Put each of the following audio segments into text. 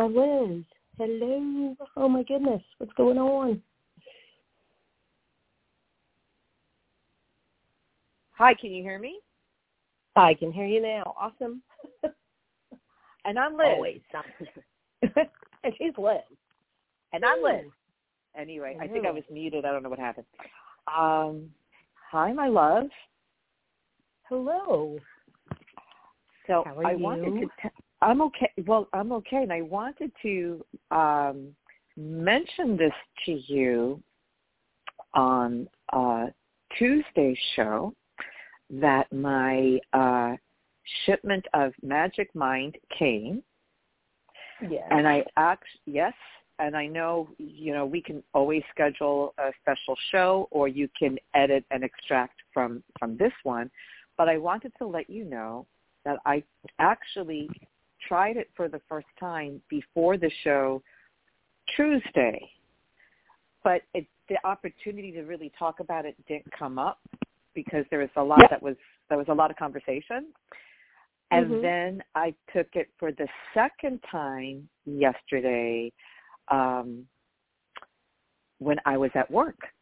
my Liz? Hello. Oh my goodness, what's going on? Hi, can you hear me? I can hear you now. Awesome. and I'm Liz. Always. and she's Liz. And I'm Liz. Anyway, I think I was muted. I don't know what happened. Um, hi, my love. Hello. So I you? wanted to. T- I'm okay. Well, I'm okay, and I wanted to um, mention this to you on uh, Tuesday's show that my uh, shipment of Magic Mind came, Yeah. and I act yes, and I know you know we can always schedule a special show, or you can edit and extract from from this one. But I wanted to let you know that I actually tried it for the first time before the show Tuesday, but it, the opportunity to really talk about it didn't come up because there was a lot that was there was a lot of conversation. And Mhm. then I took it for the second time yesterday um, when I was at work.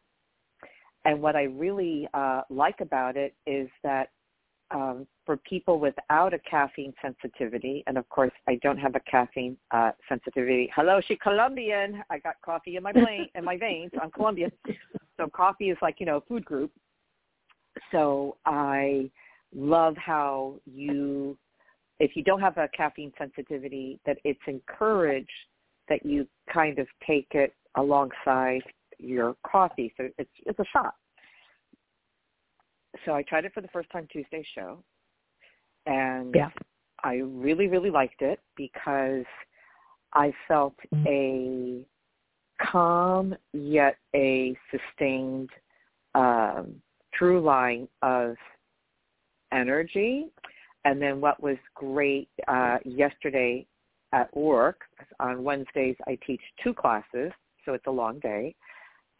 And what I really uh, like about it is that um, for people without a caffeine sensitivity, and of course I don't have a caffeine uh, sensitivity. Hello, she Colombian. I got coffee in my brain, in my veins. I'm Colombian, so coffee is like you know a food group. So I love how you, if you don't have a caffeine sensitivity, that it's encouraged that you kind of take it alongside your coffee. So it's it's a shot. So I tried it for the first time Tuesday show, and Yeah. I really really liked it because I felt a calm yet a sustained um, through line of energy. And then what was great uh, yesterday at work, on Wednesdays I teach two classes, so it's a long day.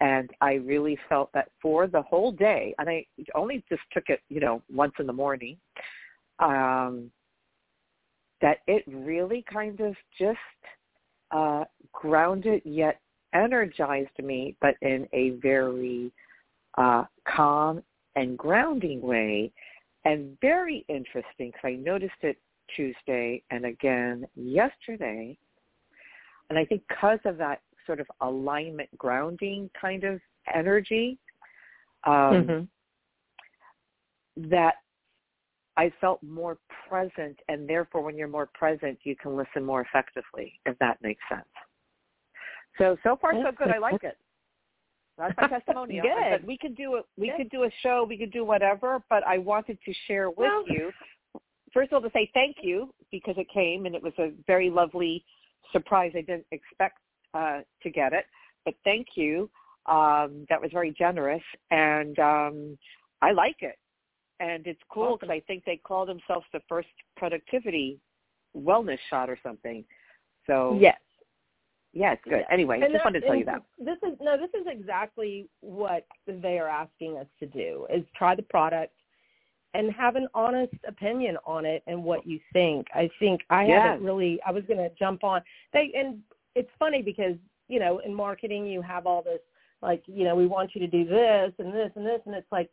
And I really felt that for the whole day, and I only just took it, you know, once in the morning, um, that it really kind of just uh, grounded yet energized me, but in a very uh, calm and grounding way. And very interesting because I noticed it Tuesday and again yesterday. And I think because of that sort of alignment grounding kind of energy, um, Mhm. that I felt more present and therefore when you're more present you can listen more effectively, if that makes sense. So so far so good. I like it. That's my testimonial. Good. we could do it we Good. could do a show, we could do whatever, but I wanted to share with Well- you first of all to say thank you because it came and it was a very lovely surprise. I didn't expect uh, to get it, but thank you. Um, that was very generous, and um, I like it. And it's cool because I think they call themselves the first productivity wellness shot or something. So Yes. yeah, it's good. Anyway, And just wanted to tell you that. This is no, this is exactly what they are asking us to do: is try the product and have an honest opinion on it and what you think. I think I Yes. haven't really. I was going to jump on. They and it's funny because you know in marketing you have all this like you know we want you to do this and this and this and it's like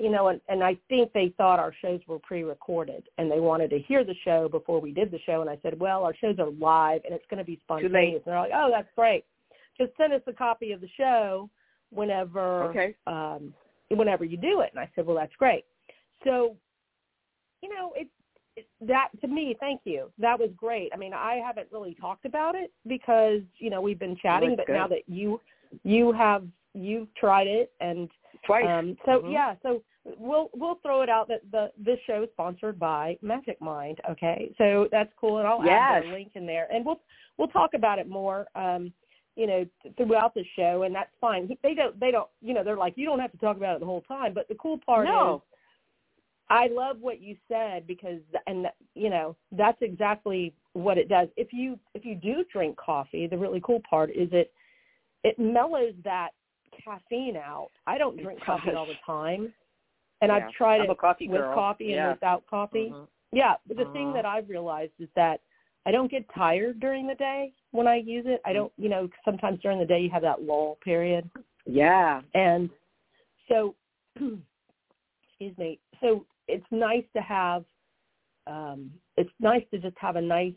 you know and, and I think they thought our shows were pre-recorded and they wanted to hear the show before we did the show. And I said well our shows are live and it's going to be spontaneous. And they're like oh that's great. Just send us a copy of the show whenever Okay. um whenever you do it. And I said well that's great. So you know it, it that to me thank you that was great I mean I haven't really talked about it because you know we've been chatting That's but now that you you have you've tried it and Twice. um, so Mhm. yeah, so we'll we'll throw it out that the this show is sponsored by Magic Mind. Okay, so that's cool, and I'll add Yes. the link in there, and we'll we'll talk about it more. Um, you know, throughout the show, and that's fine. They don't they don't you know they're like you don't have to talk about it the whole time, but the cool part No. is I love what you said because and you know that's exactly what it does. If you if you do drink coffee, the really cool part is it it mellows that caffeine out. I don't drink It coffee does. all the time, and Yeah. I've tried I'm it a coffee with girl. coffee Yeah. and without coffee. Mhm. Yeah, but the thing that I've realized is that I don't get tired during the day when I use it. I don't, you know, sometimes during the day you have that lull period. Yeah. And so, excuse me. So it's nice to have, um, it's nice to just have a nice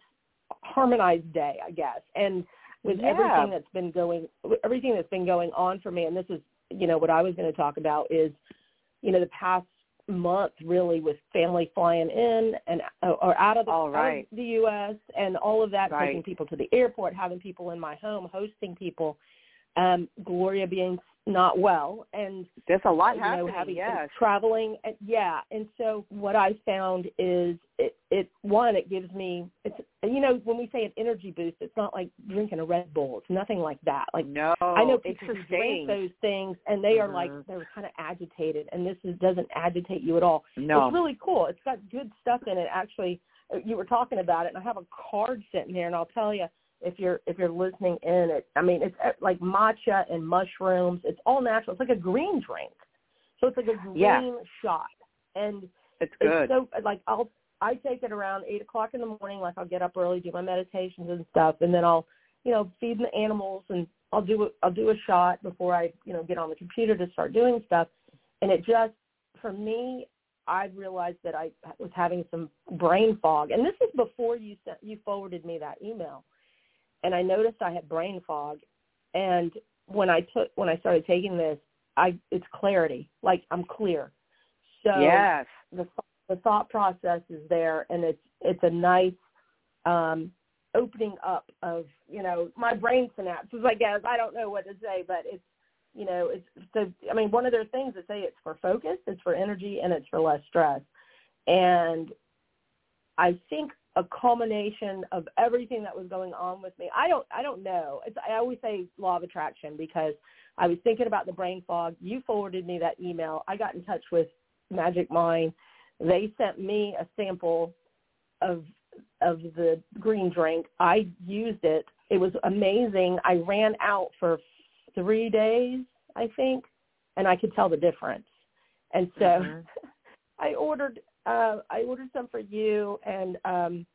harmonized day, I guess. And with Yeah. everything that's been going, everything that's been going on for me, and this is, you know, what I was going to talk about is, you know, the past month really with family flying in and or out of the, All out of the U.S. and all of that, Right. taking people to the airport, having people in my home, hosting people, um, Gloria being not well, and There's a lot you happening. know, having yes. traveling. And, yeah, and so what I found is it, it one it gives me it's you know when we say an energy boost, it's not like drinking a Red Bull. It's nothing like that. Like no, I know people drink those things and they are Mhm. like they're kind of agitated, and this is, doesn't agitate you at all. no. It's really cool. It's got good stuff in it. Actually, Uh, you were talking about it, and I have a card sitting here, and I'll tell you if you're if you're listening in. It I mean it's like matcha and mushrooms. It's all natural. It's like a green drink, so it's like a green Yeah. shot, and it's good. it's so like I'll I take it around eight o'clock in the morning. Like I'll get up early, do my meditations and stuff, and then I'll you know feed the animals and I'll do a, I'll do a shot before I you know get on the computer to start doing stuff, and it just for me I realized that I was having some brain fog, and this is before you sent you forwarded me that email, and I noticed I had brain fog, and when I took when I started taking this, I it's clarity, like I'm clear. So yes. the the thought process is there, and it's it's a nice um, opening up of you know my brain synapses. I guess I don't know what to say, but it's you know it's so. I mean, one of their things that say it's for focus, it's for energy, and it's for less stress. And I think a culmination of everything that was going on with me. I don't I don't know. It's, I always say law of attraction because I was thinking about the brain fog. You forwarded me that email. I got in touch with Magic Mind. They sent me a sample of of the green drink. I used it. It was amazing. I ran out for three days, I think, and I could tell the difference. And so Mhm. I ordered uh I ordered some for you and um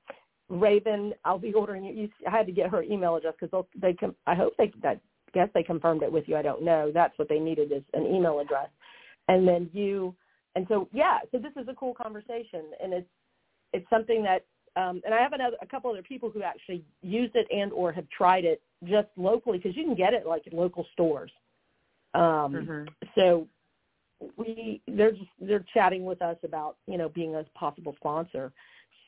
Raven. I'll be ordering you. you I had to get her email address because they com- I hope they I guess they confirmed it with you. I don't know. That's what they needed is an email address, and then you. And so yeah, so this is a cool conversation, and it's it's something that. Um, and I have another, a couple other people who actually used it and or have tried it just locally because you can get it like at local stores. Um, Mhm. so we they're just they're chatting with us about you know being a possible sponsor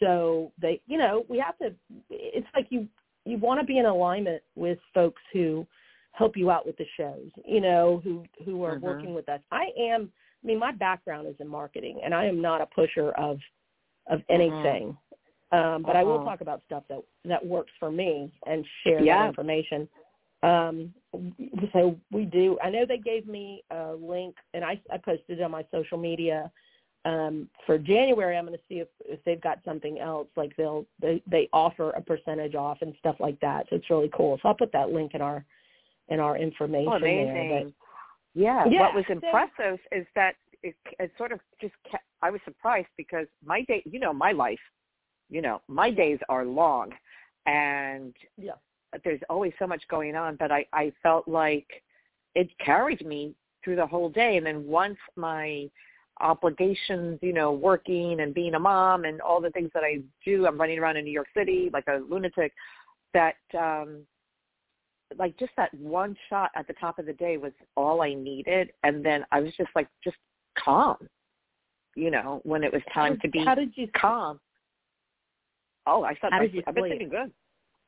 so they you know we have to it's like you you want to be in alignment with folks who help you out with the shows you know who who are Mhm. working with us i am i mean my background is in marketing and i am not a pusher of of anything um but i will Uh-uh. talk about stuff that that works for me and share Yeah. that information um so we do i know they gave me a link and i i posted it on my social media. Um for january i'm going to see if if they've got something else like they'll they they offer a percentage off and stuff like that. So it's really cool. So i'll put that link in our in our information Oh, there amazing. Yeah. Yeah, What was so- impressive is that it, it sort of just kept, I was surprised because my day, you know, my life, you know, my days are long. And yeah there's always so much going on, but I, I felt like it carried me through the whole day. And then once my obligations, you know, working and being a mom and all the things that I do, I'm running around in New York City like a lunatic, that, um, like just that one shot at the top of the day was all I needed. And then I was just like, just calm, you know, when it was time to be how did you calm. Oh, I thought I, I've been sleep? sleeping good.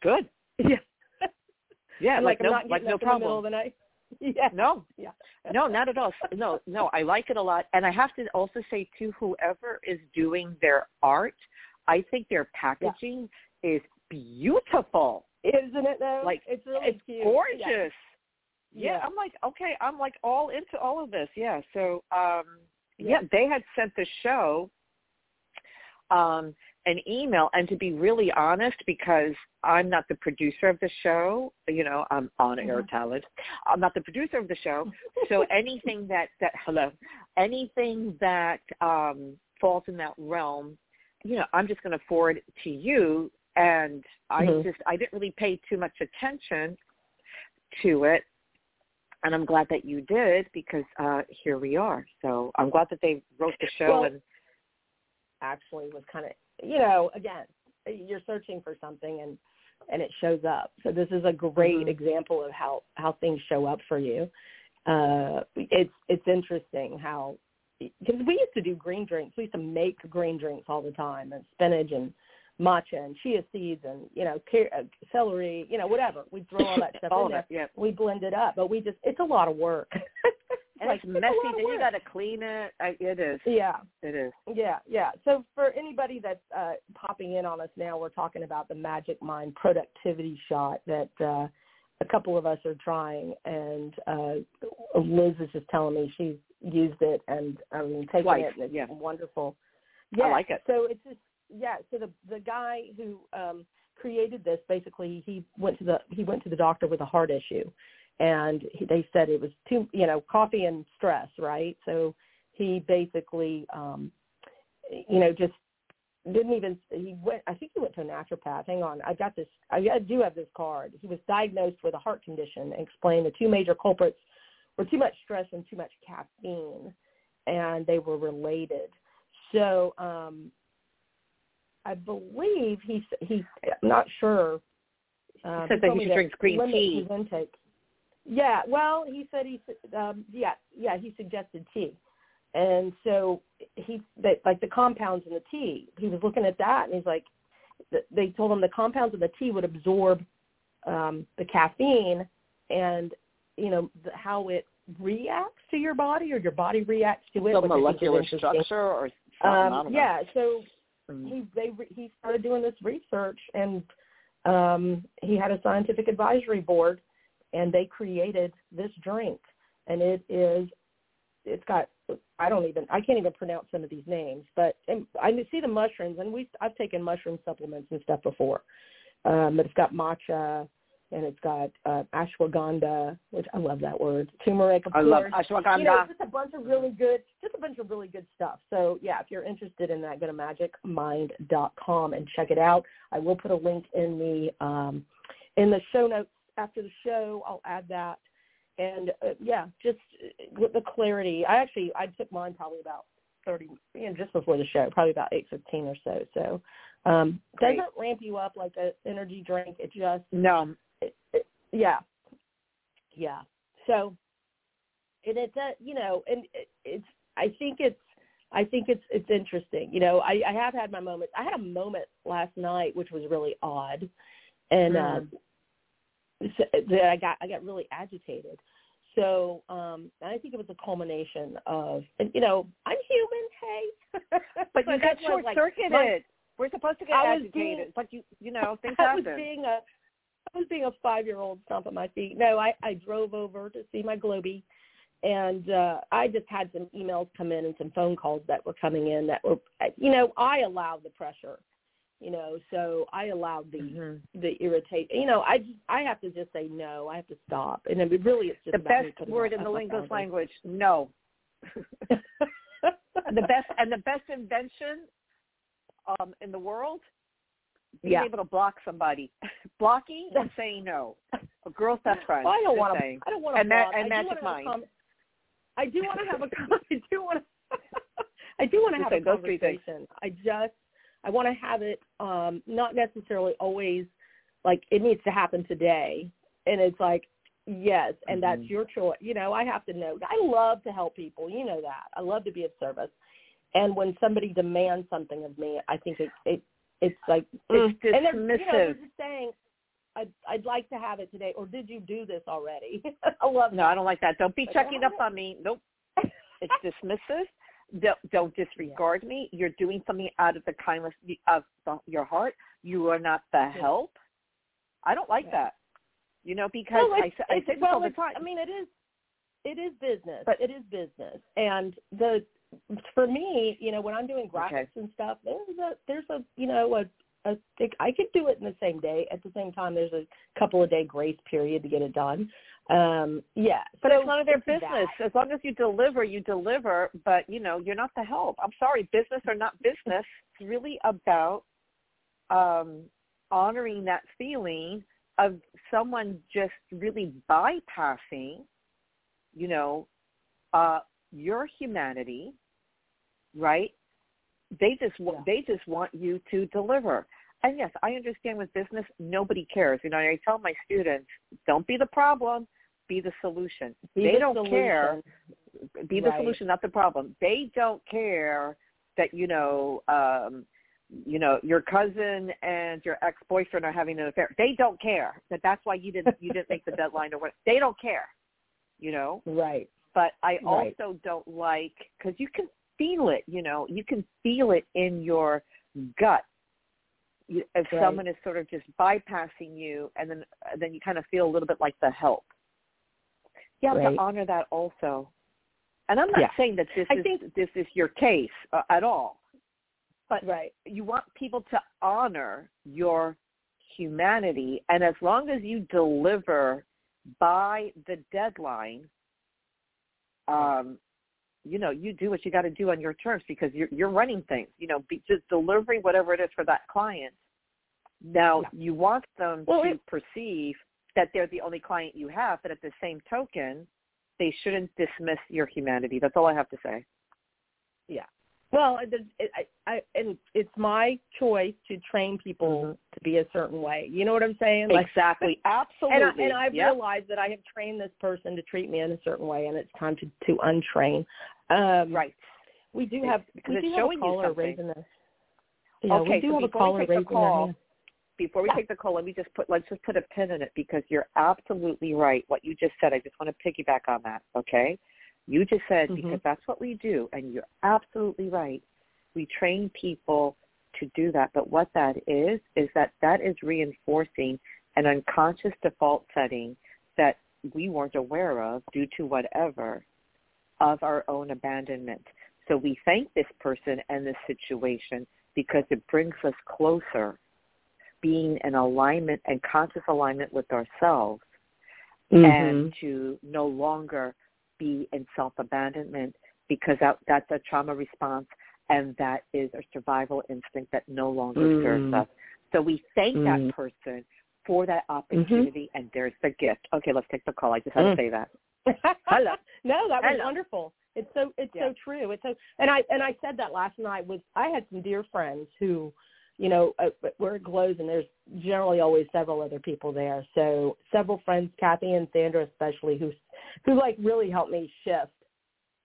Good. yeah Yeah, I'm like, like, i'm no, not like no up in the middle problem. of the night yeah No, yeah no, not at all. No, no, I like it a lot. And I have to also say too, whoever is doing their art, I think their packaging is beautiful. isn't it though Like, it's really it's cute gorgeous. Yeah. Yeah. Yeah. I'm like, okay, I'm like all into all of this. Yeah. So, um, Yeah. yeah, they had sent the show. Um, an email and to be really honest because I'm not the producer of the show, you know, I'm on air mm-hmm. talent. I'm not the producer of the show. So anything that that hello, anything that um falls in that realm, you know, I'm just going to forward it to you and I mm-hmm. just I didn't really pay too much attention to it and I'm glad that you did because uh here we are. So I'm glad that they wrote the show well, and actually was kind of you know, again, you're searching for something and and it shows up. So this is a great mm-hmm. example of how how things show up for you. Uh, it's it's interesting how because we used to do green drinks. We used to make green drinks all the time, and spinach and matcha and chia seeds and you know car- uh, celery, you know whatever. We throw all that stuff all in there. yeah. We blend it up, but we just it's a lot of work. and like, it's messy. Then you got to clean it. I, it is. Yeah, it is. Yeah, yeah. So for anybody that's uh, popping in on us now, we're talking about the Magic Mind productivity shot that uh, a couple of us are trying, and uh, Liz is just telling me she's used it and I mean taking Twice. it. And it's yeah. wonderful. Yeah, I like it. So it's just yeah. So the the guy who um, created this basically he went to the he went to the doctor with a heart issue and they said it was too you know coffee and stress right? So he basically um you know just didn't even he went i think he went to a naturopath. Hang on. I got this i do have this card. He was diagnosed with a heart condition and explained the two major culprits were too much stress and too much caffeine and they were related. So um i believe he he i'm not sure uh, he said that he drinks green tea. intake yeah, well, he said he um yeah, yeah, he suggested tea. And so he that like the compounds in the tea, he was looking at that and he's like they told him the compounds in the tea would absorb um the caffeine and you know the, how it reacts to your body or your body reacts to it. The molecular structure or um, yeah, so mm. he they he started doing this research and um he had a scientific advisory board and they created this drink and it is it's got I don't even I can't even pronounce some of these names, but I see the mushrooms and we I've taken mushroom supplements and stuff before. Um, but it's got matcha and it's got uh, ashwagandha, which I love that word. Turmeric, of I course. love ashwagandha. You know, just a bunch of really good, just a bunch of really good stuff. So yeah, if you're interested in that, go to magicmind.com and check it out. I will put a link in the um, in the show notes after the show. I'll add that. And uh, yeah, just uh, with the clarity. I actually I took mine probably about thirty, you know, just before the show, probably about eight fifteen or so. So um, doesn't ramp you up like an energy drink. It just no. It, it, yeah, yeah. So and it's a you know, and it, it's I think it's I think it's it's interesting. You know, I, I have had my moments. I had a moment last night which was really odd, and mm. uh, that I got I got really agitated. So um I think it was a culmination of and you know, I'm human, hey. but you got short circuited. Like, We're supposed to get I agitated. Being, but you you know, things I happen. was being a I was being a five year old stomp at my feet. No, I, I drove over to see my Globie and uh I just had some emails come in and some phone calls that were coming in that were you know, I allowed the pressure you know so i allowed the mm-hmm. the irritate you know i i have to just say no i have to stop and it really it's just the best word in the linguist language no. The best and the best invention um in the world being yeah. able to block somebody. Blocking and saying no. A girl's best friend well, i don't want to i don't want to and, block. and I magic mind com- i do want to have a i do want to i do want to have a conversation. I just I want to have it um, not necessarily always like it needs to happen today. And it's like, yes, and mm-hmm. that's your choice. You know, I have to know. I love to help people. You know that. I love to be of service. And when somebody demands something of me, I think it, it it's like it's, dismissive. And they're, you know, they're just saying, I'd, I'd like to have it today, or did you do this already? I love. No, that. I don't like that. Don't be checking up on me. Nope. It's dismissive don't, don't disregard yeah. me. You're doing something out of the kindness of the, your heart. You are not the help. I don't like yeah. that. You know, because well, I, I say well, all the time. I mean, it is it is business. But, it is business, and the for me, you know, when I'm doing graphics Okay. and stuff, there's a there's a you know a a I could do it in the same day. At the same time, there's a couple of day grace period to get it done. Um, yeah, But so it's none of their business. that. As long as you deliver, you deliver. But you know, you're not the help. I'm sorry, business or not business. It's really about um, honoring that feeling of someone just really bypassing, you know, uh, your humanity, right? They just Yeah. they just want you to deliver. And yes, I understand with business, nobody cares. You know, I tell my students, don't be the problem, be the solution. Be they the don't care solution. be the Right. solution, not the problem. They don't care that you know, um, you know, your cousin and your ex-boyfriend are having an affair. They don't care that that's why you didn't you didn't make the deadline or what. They don't care, you know. Right. But I Right. also don't like because you can feel it. You know, you can feel it in your gut. You, if Right. someone is sort of just bypassing you, and then then you kind of feel a little bit like the help. You have Right. to honor that also. And I'm not Yeah. saying that this I is think- this is your case uh, at all, but Right. you want people to honor your humanity, and as long as you deliver by the deadline, um, you know, you do what you got to do on your terms because you're you're running things. You know, be, just delivering whatever it is for that client. Now Yeah. you want them Well, to it- perceive that they're the only client you have, but at the same token, they shouldn't dismiss your humanity. That's all I have to say. Yeah. Well, it, it, I, I, and it's my choice to train people Mhm. to be a certain way. You know what I'm saying? Like, exactly, absolutely. and, I, and I've Yep. realized that I have trained this person to treat me in a certain way, and it's time to to untrain. Um, right. We do have because we it's do have showing a you caller something. raising their. Yeah, Okay, we do so have a before we caller take the raising call, before we take the call, let me just put let's just put a pin in it because you're absolutely right. What you just said, I just want to piggyback on that. Okay, you just said Mhm. because that's what we do, and you're absolutely right. We train people to do that, but what that is is that that is reinforcing an unconscious default setting that we weren't aware of due to whatever of our own abandonment. So we thank this person and this situation because it brings us closer being in alignment and conscious alignment with ourselves Mm-hmm. and to no longer be in self-abandonment because that, that's a trauma response and that is a survival instinct that no longer serves Mm. us. So we thank Mm. that person for that opportunity and there's the gift. Okay, let's take the call. I just had Mm. to say that. Hello. no, that was Hello. wonderful. It's so it's Yeah. so true. It's so and I and I said that last night with I had some dear friends who, you know, uh, we're at Glows and there's generally always several other people there. So several friends, Kathy and Sandra especially, who who like really helped me shift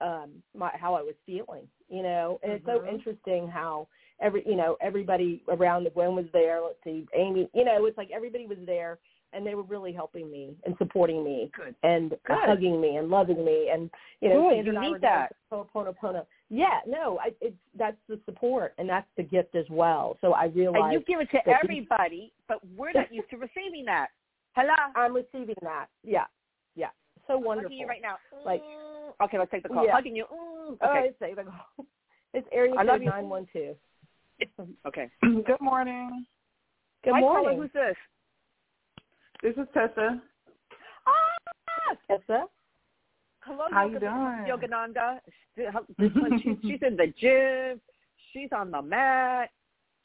um my how I was feeling. You know, and it's so Mhm. interesting how every you know everybody around the Gwen was there. Let's see, Amy. You know, it's like everybody was there and they were really helping me and supporting me Good. and Good. hugging me and loving me and you know Good. Sandra You and I need were that. Ho'oponopono. Yeah, no, I, it's that's the support and that's the gift as well. So I And realized you give it to everybody, but we're not used to receiving that. Hello. I'm receiving that. Yeah, so I'm wonderful. hugging you right now. Like- Mm. okay, let's take the call. Yeah. Hugging you. Mm. Okay. it's, like, it's area code nine one two. okay. Good morning. Good Hi, caller, morning, Who's this? This is Tessa. Ah, Tessa. hello. How you Yoga- doing? Yogananda. This one, she, she's in the gym. She's on the mat.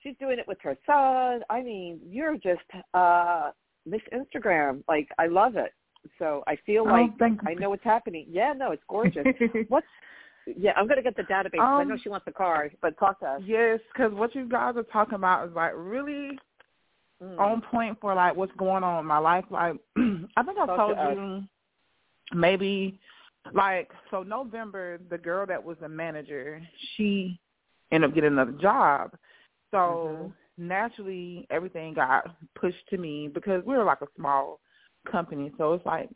She's doing it with her son. I mean, you're just uh Miss Instagram. Like, I love it. So I feel Oh, like thank. I know what's happening. Yeah, no, it's gorgeous. What's yeah? I'm gonna get the database. I know Um, she wants the car, but talk to us. yes, because what you guys are talking about is like really Mm. on point for like what's going on in my life. Like I think I Talk told to you maybe like so November the girl that was the manager, she ended up getting another job. So Mhm. naturally everything got pushed to me because we were like a small company. So it's like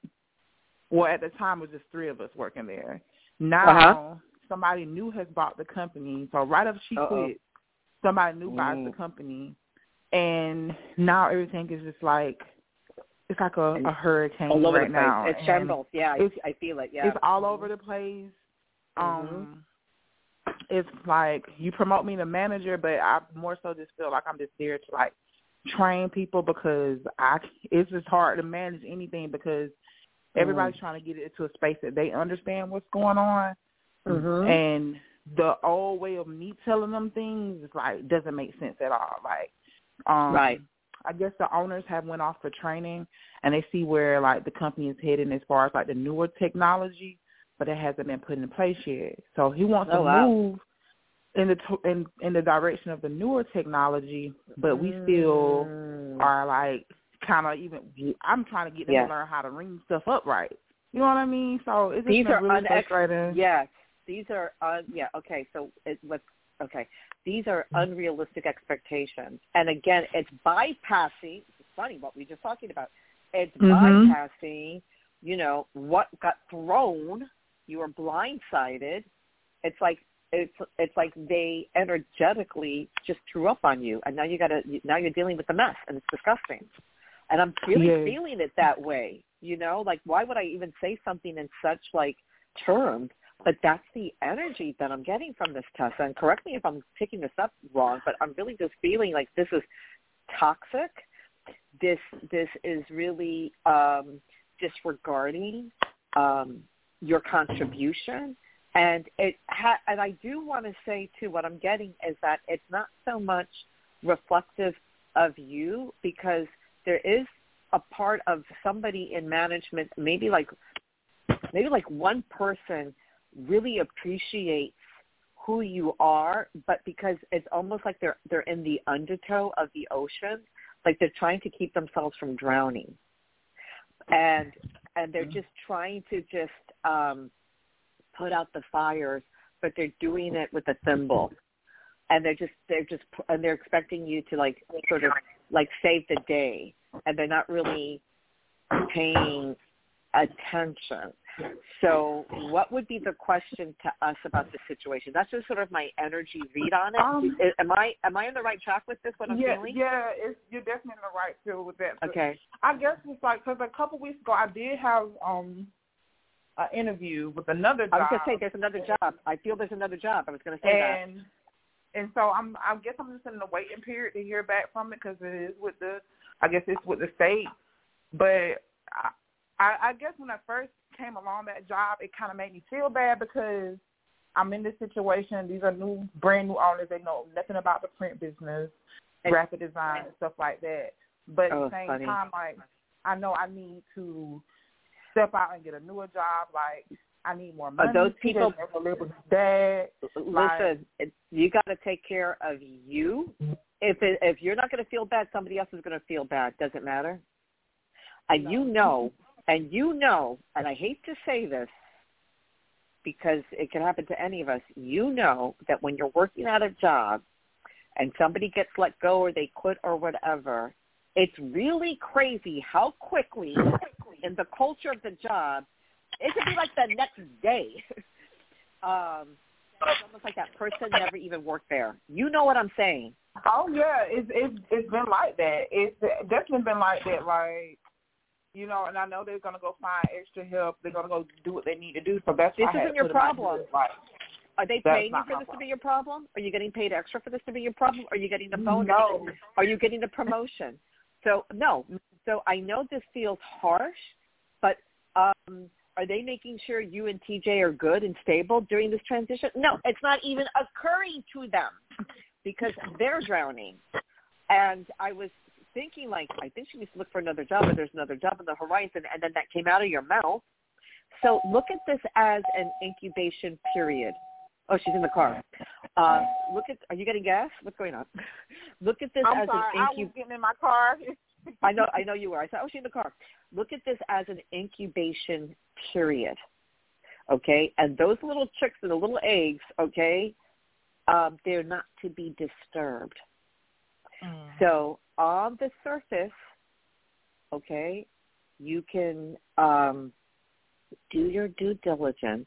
well at the time it was just three of us working there. Now Uh-huh. somebody new has bought the company. So right after she Uh-oh. quit, somebody new buys the Mm. company and now everything is just like it's like a, a hurricane all over right the place. now. It's shambles. Yeah, I, it's- I feel it. Yeah, It's all over the place. Mhm. Um it's like you promote me to manager, but I more so just feel like I'm just there to like train people because I it's just hard to manage anything because everybody's mm. trying to get it into a space that they understand what's going on, mm-hmm. and the old way of me telling them things is like doesn't make sense at all. Like, um, right. I guess the owners have went off for training and they see where like the company is heading as far as like the newer technology, but it hasn't been put in place yet. So he wants oh, to wow. move in the in in the direction of the newer technology, but we still mm. are like kind of even. I'm trying to get them yes. to learn how to ring stuff up right. You know what I mean? So it's these are really unex- frustrating. Yes, these are un- yeah. Okay, so it, let's okay. These are unrealistic expectations, and again, it's bypassing. It's funny what we were just talking about. It's mm-hmm. bypassing. You know what got thrown. You were blindsided. It's like it's it's like they energetically just threw up on you, and now you got to now you're dealing with the mess, and it's disgusting. And I'm really yes. feeling it that way. You know, like why would I even say something in such like terms? But that's the energy that I'm getting from this Tessa. And correct me if I'm picking this up wrong, but I'm really just feeling like this is toxic. This this is really um, disregarding um, your contribution and it ha- and I do want to say too, what I'm getting is that it's not so much reflective of you because there is a part of somebody in management, maybe like maybe like one person really appreciates who you are, but because it's almost like they're they're in the undertow of the ocean, like they're trying to keep themselves from drowning, and and they're just trying to just um, put out the fires, but they're doing it with a thimble, and they're just they're just and they're expecting you to like sort of like save the day, and they're not really paying attention. So, what would be the question to us about the situation? That's just sort of my energy read on it. Um, am I am I on the right track with this? What I'm yeah, feeling? Yeah, it's, you're definitely in the right field with that. But Okay. I guess it's like because a couple weeks ago I did have um an interview with another job. I was going to say there's another job. I feel there's another job. I was going to say and, that. And so I'm, I guess I'm just in the waiting period to hear back from it because it is with the, I guess it's with the state. But I, I, I guess when I first came along that job, it kind of made me feel bad because I'm in this situation. These are new, brand new owners. They know nothing about the print business, graphic design, and stuff like that. But oh, at the same funny. time, like I know I need to step out and get a newer job. Like I need more money. Are those people live with dad. Listen, Like- you got to take care of you. If it, if you're not going to feel bad, somebody else is going to feel bad. Doesn't matter. And No. you know, and you know, and I hate to say this because it can happen to any of us. You know that when you're working at a job and somebody gets let go or they quit or whatever, it's really crazy how quickly in the culture of the job, it could be like the next day. um, it's almost like that person never even worked there. You know what I'm saying? Oh yeah, it's it's it's been like that. It's definitely been like that. Like you know, and I know they're gonna go find extra help. They're gonna go do what they need to do. So that's This why I had isn't your put them out problem. Like, Are they paying you for this to be your problem? Are you getting paid extra for this to be your problem? Are you getting the bonus? No. Are you getting the promotion? So no. So I know this feels harsh, but um, are they making sure you and TJ are good and stable during this transition? No, it's not even occurring to them because they're drowning. And I was thinking, like, I think she needs to look for another job, or there's another job on the horizon, and then that came out of your mouth. So look at this as an incubation period. Oh, she's in the car. Uh, look at. Are you getting gas? What's going on? look at this I'm as sorry, an I was getting in my car. I know, I know you were. I said, oh, she's in the car. Look at this as an incubation period, okay? And those little chicks and the little eggs, okay, um, they're not to be disturbed. So on the surface, okay, you can um, do your due diligence,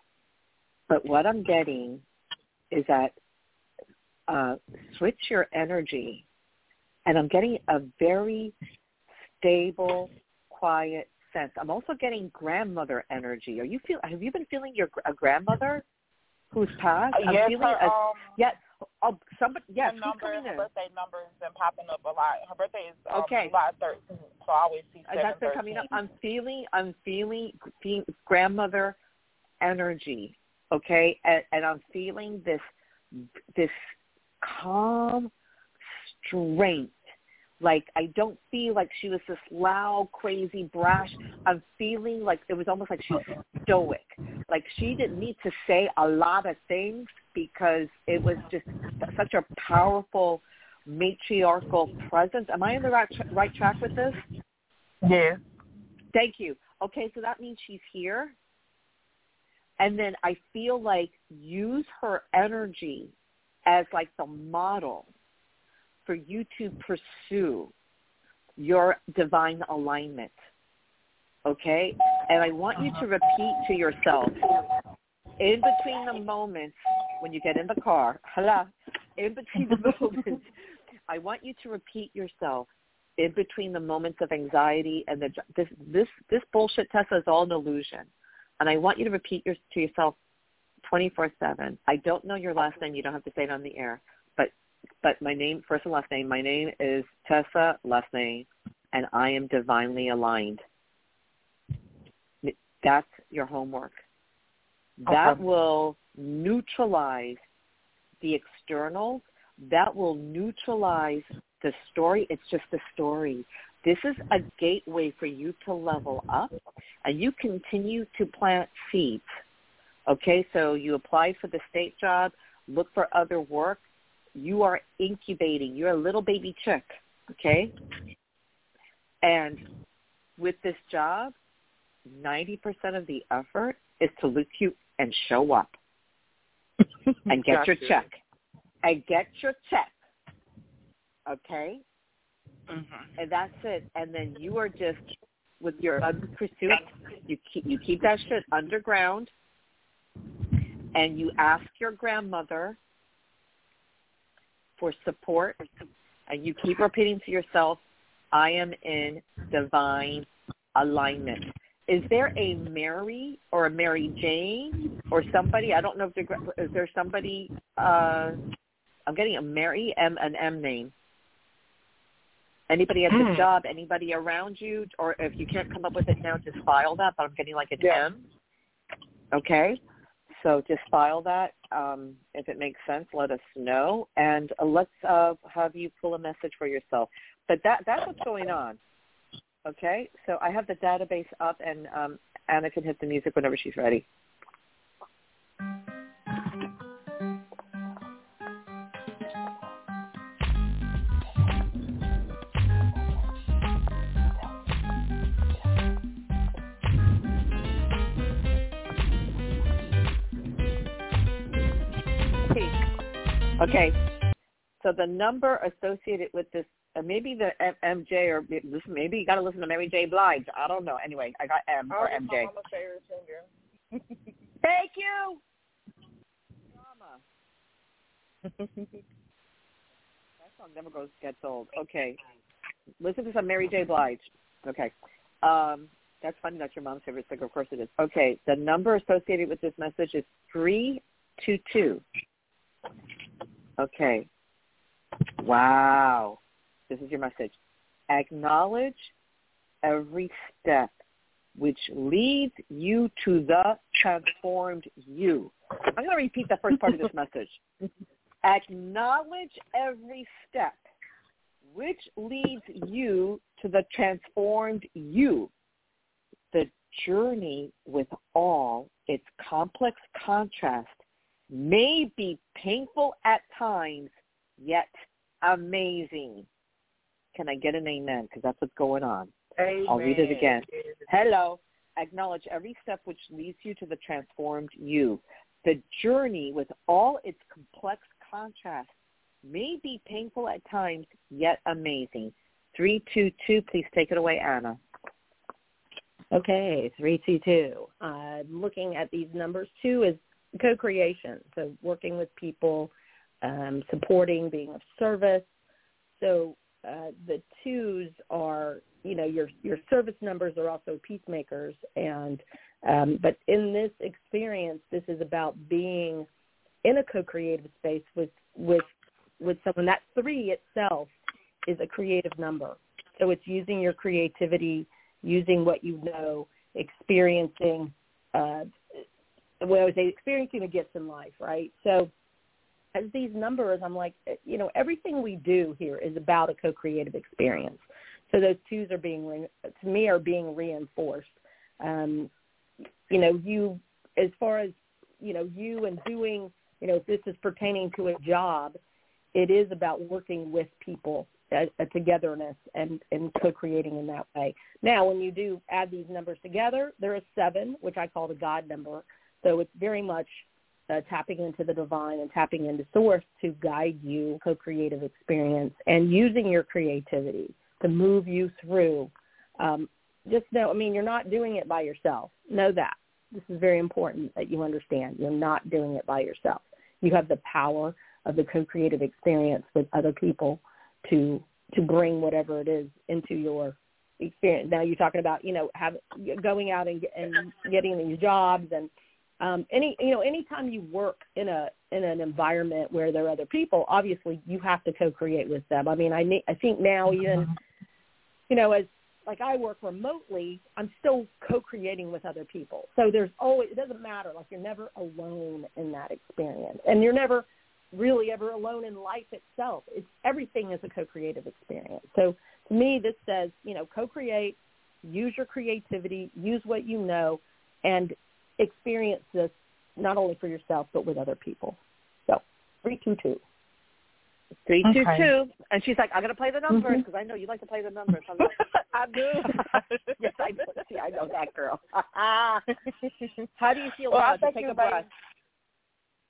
but what I'm getting is that uh, switch your energy, and I'm getting a very stable, quiet sense. I'm also getting grandmother energy. Are you feel? Have you been feeling your a grandmother who's passed? I'm yes, feeling her, a um, Yes. Oh, somebody. Yes. her number, coming her in? birthday number has been popping up a lot. Her birthday is um, Okay. July 13th, so I always see That's been coming up. I'm feeling. I'm feeling fe- grandmother energy. Okay, and, and I'm feeling this this calm strength. Like I don't feel like she was this loud, crazy, brash. I'm feeling like it was almost like she's stoic. Like she didn't need to say a lot of things because it was just such a powerful matriarchal presence. Am I on the right, tra- right track with this? Yeah. Thank you. Okay, so that means she's here. And then I feel like use her energy as like the model for you to pursue your divine alignment. Okay? And I want you to uh-huh. repeat to yourself in between the moments when you get in the car, hello, in between the moments, I want you to repeat yourself in between the moments of anxiety and the this this this bullshit Tessa is all an illusion, and I want you to repeat your, to yourself twenty four seven. I don't know your last name. You don't have to say it on the air, but but my name, first and last name. My name is Tessa, last name, and I am divinely aligned. That's your homework. That Okay. will neutralize the externals. That will neutralize the story. It's just a story. This is a gateway for you to level up, and you continue to plant seeds. Okay, so you apply for the state job, look for other work. You are incubating. You're a little baby chick. Okay, and with this job, ninety percent of the effort is to look cute and show up and get your check and get your check. Okay? Mm-hmm. And that's it. And then you are just with your other pursuit, you keep you keep that shit underground and you ask your grandmother for support and you keep repeating to yourself, I am in divine alignment. Is there a Mary or a Mary Jane or somebody? I don't know if there is there somebody. Uh, I'm getting a Mary M an M name. Anybody at the Mm. job? Anybody around you? Or if you can't come up with it now, just file that. But I'm getting like an Yeah. M. Okay, so just file that. Um, if it makes sense, let us know, and uh, let's uh, have you pull a message for yourself. But that that's what's going on. Okay, so I have the database up, and um, Anna can hit the music whenever she's ready. Okay, so the number associated with this, uh, maybe the M- MJ or maybe- you got to listen to Mary J. Blige. I don't know. Anyway, I got M or MJ. I'm favorite singer. Thank you. Drama. That song never goes gets old. Okay, listen to some Mary J. Blige. Okay, um, that's funny. That's your mom's favorite singer. Of course it is. Okay, the number associated with this message is three two two. Okay. Wow. This is your message. Acknowledge every step which leads you to the transformed you. I'm going to repeat the first part of this message. Acknowledge every step which leads you to the transformed you. The journey with all its complex contrast may be painful at times, yet amazing. Can I get an amen? Because that's what's going on. Amen. I'll read it again. Hello. Acknowledge every step which leads you to the transformed you. The journey with all its complex contrasts may be painful at times, yet amazing. 322, please take it away, Anna. Okay, three two two. Uh, looking at these numbers, two is co-creation. So working with people, um, supporting, being of service. So uh, the twos are, you know, your your service numbers are also peacemakers, and um, but in this experience, this is about being in a co-creative space with with with someone. That three itself is a creative number. So it's using your creativity, using what you know, experiencing, uh, well, would say experiencing the gifts in life, right? So as these numbers, I'm like, eh, you know, everything we do here is about a co-creative experience. So those twos are being, to me, are being reinforced. Um, you know, you, as far as, you know, you and doing, you know, if this is pertaining to a job, it is about working with people, a, a togetherness and, and co-creating in that way. Now, when you do add these numbers together, there is seven, which I call the God number. So it's very much uh, tapping into the divine and tapping into source to guide you co-creative experience and using your creativity to move you through. Um, just know, I mean, you're not doing it by yourself. Know that. This is very important that you understand. You're not doing it by yourself. You have the power of the co-creative experience with other people to to bring whatever it is into your experience. Now you're talking about you know have going out and and getting these jobs and um, any you know anytime you work in a in an environment where there are other people, obviously you have to co-create with them. I mean, I I think now even you know as like I work remotely, I'm still co-creating with other people. So there's always it doesn't matter like you're never alone in that experience, and you're never really ever alone in life itself. It's everything is a co-creative experience. So to me, this says you know co-create, use your creativity, use what you know, and experience this not only for yourself but with other people. So three two two. Three two okay. two, and she's like, "I'm gonna play the numbers because mm-hmm. I know you like to play the numbers." I'm like, I do. yes, I do. See, I know that girl. How do you feel well, about it? Take a breath.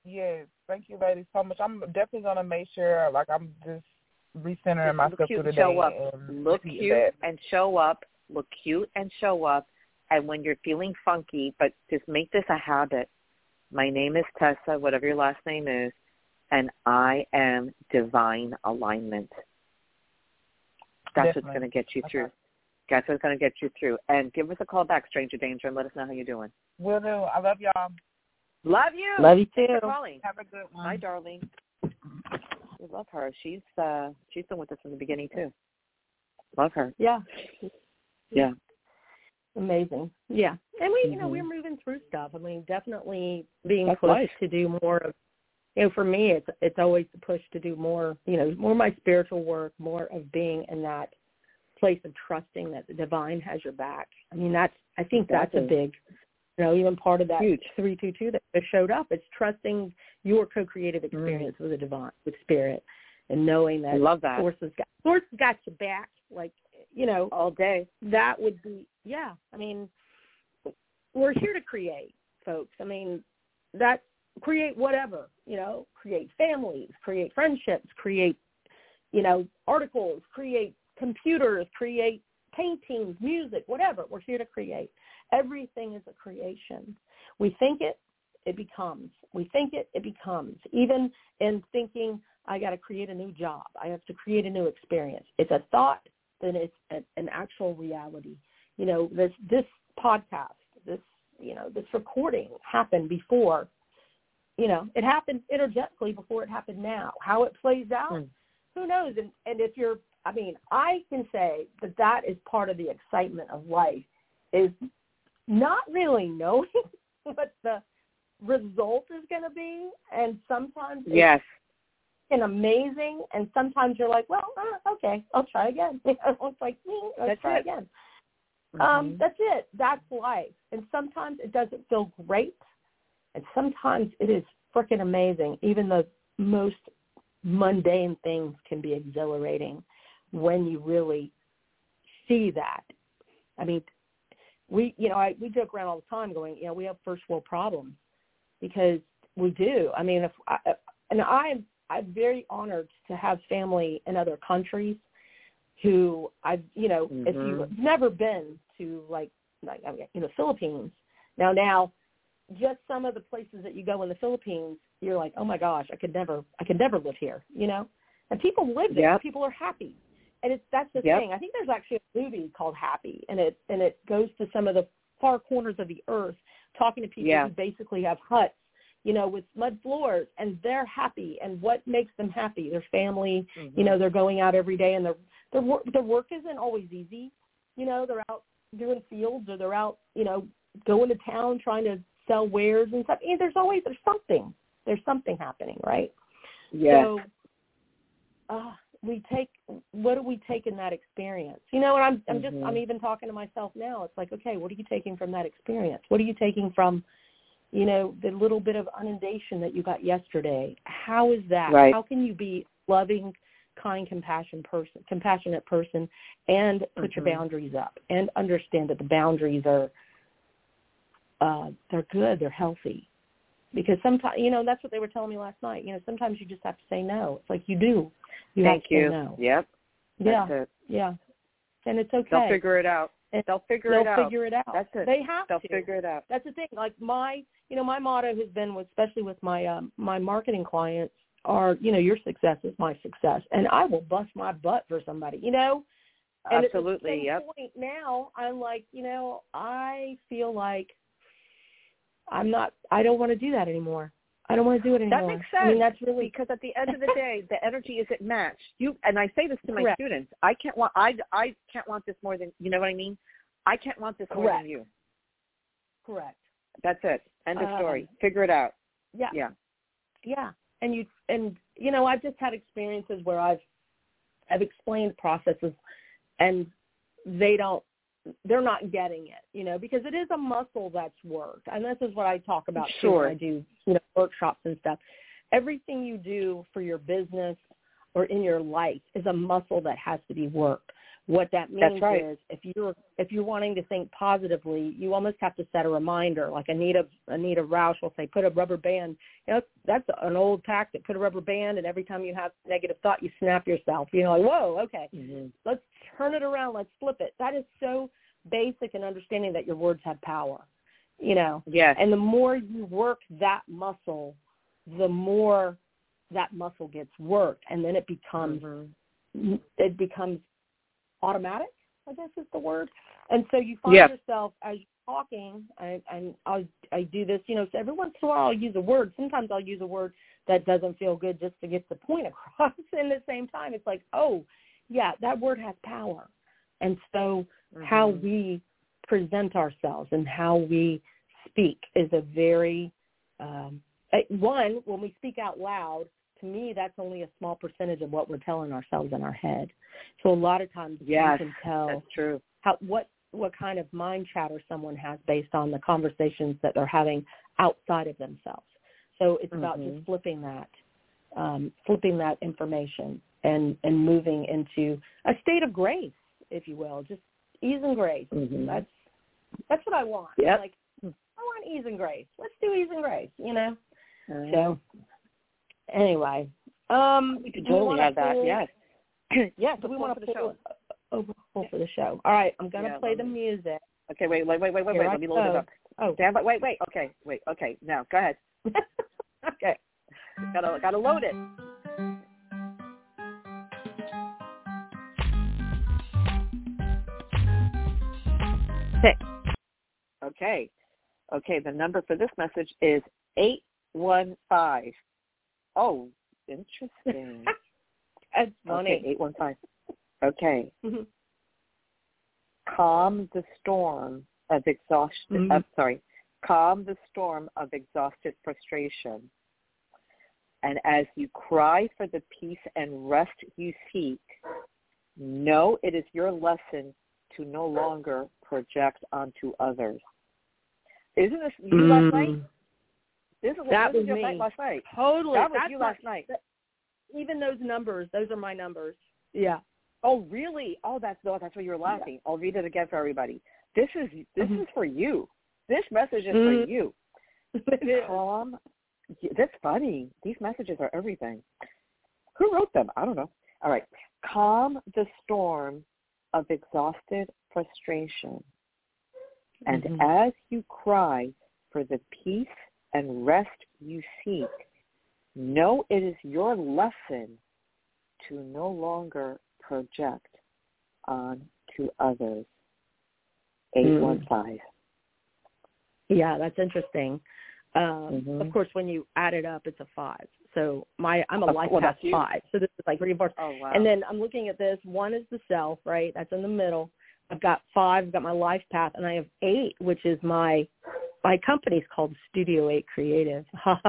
Yes, thank you, ladies, so much. I'm definitely gonna make sure, like, I'm just recentering myself through the day. Show up. And look cute that. and show up. Look cute and show up. And when you're feeling funky, but just make this a habit. My name is Tessa, whatever your last name is, and I am divine alignment. That's Definitely. what's going to get you okay. through. That's what's going to get you through. And give us a call back, Stranger Danger, and let us know how you're doing. Will do. I love y'all. Love you. Love you too. calling. Have a good one. Bye, darling. We love her. She's uh she's been with us from the beginning too. Love her. Yeah. Yeah amazing. Yeah, and we, mm-hmm. you know, we're moving through stuff. I mean, definitely being That's pushed life. to do more of. You know, for me, it's it's always the push to do more. You know, more my spiritual work, more of being in that place of trusting that the divine has your back. I mean, that's I think exactly. that's a big, you know, even part of that Huge. three two two that showed up. It's trusting your co-creative Mm-hmm. experience mm. with the divine, with spirit, and knowing that I love that source has got source has got your back. Like you know, all day. That would be yeah. I mean, we're here to create, folks. I mean, that create whatever, you know, create families, create friendships, create, you know, articles, create computers, create paintings, music, whatever. We're here to create. Everything is a creation. We think it, it becomes. We think it, it becomes. Even in thinking, I got to create a new job. I have to create a new experience. It's a thought, then it's an actual reality. You know, this this podcast, this you know, this recording happened before. You know, it happened energetically before it happened now. How it plays out, mm. who knows? And and if you're, I mean, I can say that that is part of the excitement of life, is not really knowing what the result is going to be, and sometimes yes and amazing, and sometimes you're like, well, uh, okay, I'll try again. it's like, mm, let's that's try it. again. Mm-hmm. Um, that's it. That's life. And sometimes it doesn't feel great, and sometimes it is freaking amazing. Even the most mundane things can be exhilarating when you really see that. I mean, we, you know, I, we joke around all the time, going, you know, we have first world problems because we do. I mean, if I, and I'm I'm very honored to have family in other countries who I've, you know, mm-hmm. if you've never been to like, like I mean, you know, Philippines. Now, now, just some of the places that you go in the Philippines, you're like, oh my gosh, I could never, I could never live here, you know. And people live there. Yep. People are happy, and it's that's the Yep. thing. I think there's actually a movie called Happy, and it and it goes to some of the far corners of the earth, talking to people Yeah. who basically have huts you know, with mud floors and they're happy and what makes them happy? Their family, Mhm. you know, they're going out every day and their their work their work isn't always easy. You know, they're out doing fields or they're out, you know, going to town trying to sell wares and stuff. And there's always there's something. There's something happening, right? Yeah. So uh we take what do we take in that experience? You know, and I'm I'm just Mhm. I'm even talking to myself now. It's like, okay, what are you taking from that experience? What are you taking from you know, the little bit of inundation that you got yesterday. How is that? Right. How can you be loving, kind, compassion person, compassionate person, and put your Mhm. boundaries up and understand that the boundaries are uh, they're good, they're healthy. Because sometimes, you know, that's what they were telling me last night. You know, sometimes you just have to say no. It's like you do. You Thank you. no. Yep. Yeah, That's it. yeah. And it's okay. They'll figure it out. And They'll figure They'll it out. figure it out. That's it. They have They'll to. figure it out. That's the thing. Like my, you know, my motto has been, with, especially with my um, my marketing clients, are you know, your success is my success, and I will bust my butt for somebody. You know. And at the same Yep. point now, I'm like, you know, I feel like I'm not. I don't want to do that anymore. I don't want to do it anymore. That makes sense. I mean, that's really because at the end of the day, the energy isn't matched. You and I say this to my Correct. students. I can't want. I I can't want this more than you know what I mean. I can't want this more than you. correct. That's it. End of Um, story. Figure it out. Yeah. Yeah. Yeah. And you and you know, I've just had experiences where I've I've explained processes and they don't they're not getting it, you know, because it is a muscle that's worked. And this is what I talk about too Sure. when I do, you know, workshops and stuff. Everything you do for your business or in your life is a muscle that has to be worked. What that means right. is if you're if you're wanting to think positively, you almost have to set a reminder. Like Anita Anita Roush will say, put a rubber band. You know, that's an old tactic. Put a rubber band, and every time you have negative thought, you snap yourself. You know, like whoa, okay, Mm-hmm. let's turn it around. Let's flip it. That is so basic in understanding that your words have power. You know, Yes. and the more you work that muscle, the more that muscle gets worked, and then it becomes Mhm. it becomes automatic. I guess is the word. And so you find Yeah. yourself as you're talking, I, and I I do this, you know. So every once in a while, I'll use a word. Sometimes I'll use a word that doesn't feel good just to get the point across. And at the same time, it's like, oh, yeah, that word has power. And so how Mhm. we present ourselves and how we speak is a very um, eh, one when we speak out loud to me that's only a small percentage of what we're telling ourselves in our head so a lot of times Yes, you can tell That's true. how what what kind of mind chatter someone has based on the conversations that they're having outside of themselves so it's about Mhm. just flipping that um, flipping that information and and moving into a state of grace if you will just ease and grace Mhm. that's that's what I want. Yep. Like I want ease and grace. Let's do ease and grace, you know. Mhm. So anyway, um, we could totally have that. pull- Yes. yes. We want to show? pull a- for the show? All right, I'm gonna Yeah, play the music. Okay. Wait. Wait. Wait. Wait. Wait. Wait. Let me load it up. Oh, Stand by. Wait. Wait. Okay. Wait. Okay. Now go ahead. okay. Gotta gotta load it. Six. Okay. Okay, the number for this message is eight one five. Oh, interesting. That's okay, funny. eight one five. Okay. Mhm. Calm the storm of exhaustion Mhm. uh, sorry. Calm the storm of exhausted frustration. And as you cry for the peace and rest you seek, know it is your lesson to no longer project onto others. Isn't this you last night? This is That this was me. last night. Totally. That was That's you last night. Even those numbers, those are my numbers. Yeah. Oh, really? Oh, that's that's why you were laughing. I'll read it again for everybody. This is this Mhm. is for you. This message is Mhm. for you. Calm. That's funny. These messages are everything. Who wrote them? I don't know. All right. Calm the storm of exhausted frustration. And Mhm. as you cry for the peace and rest you seek, know it is your lesson to no longer project on to others. Mm. 815. Yeah, that's interesting. Um, Mhm. Of course, when you add it up, it's a five. So my I'm a life well, path five. So this is like reinforced. Oh wow. And then I'm looking at this. One is the self, right? That's in the middle. I've got five. I've got my life path, and I have eight, which is my my company's called Studio Eight Creative. that's,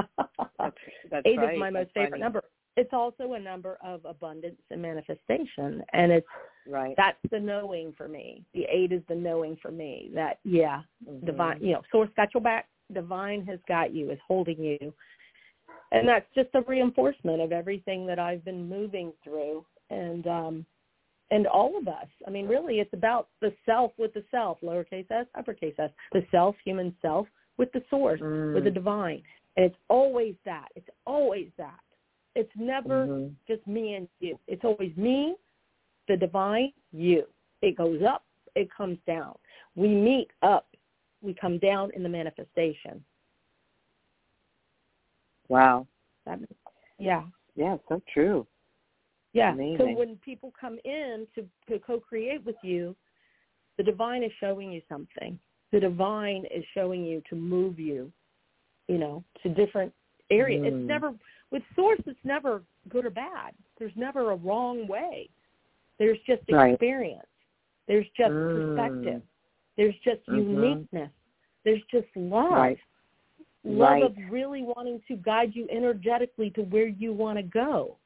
that's eight right. is my most That's favorite funny. number. It's also a number of abundance and manifestation, and it's Right. that's the knowing for me. The eight is the knowing for me that yeah, Mhm. divine, you know, source got your back, divine has got you, is holding you, and that's just a reinforcement of everything that I've been moving through, and um, and all of us. I mean, really, it's about the self with the self, lowercase s, uppercase s, the self, human self, with the source, with the Mm. divine, and it's always that. It's always that. It's never Mhm. just me and you. It's always me, the divine, you. It goes up, it comes down. We meet up, we come down in the manifestation. Wow. That, yeah, Yeah, so true. Yeah. So when people come in to, to co-create with you, the divine is showing you something. The divine is showing you to move you, you know, to different areas. Mm. It's never with source. It's never good or bad. There's never a wrong way. There's just Right. experience. There's just Mm. perspective. There's just Mhm. uniqueness. There's just love. Right. Love Right. of really wanting to guide you energetically to where you want to go.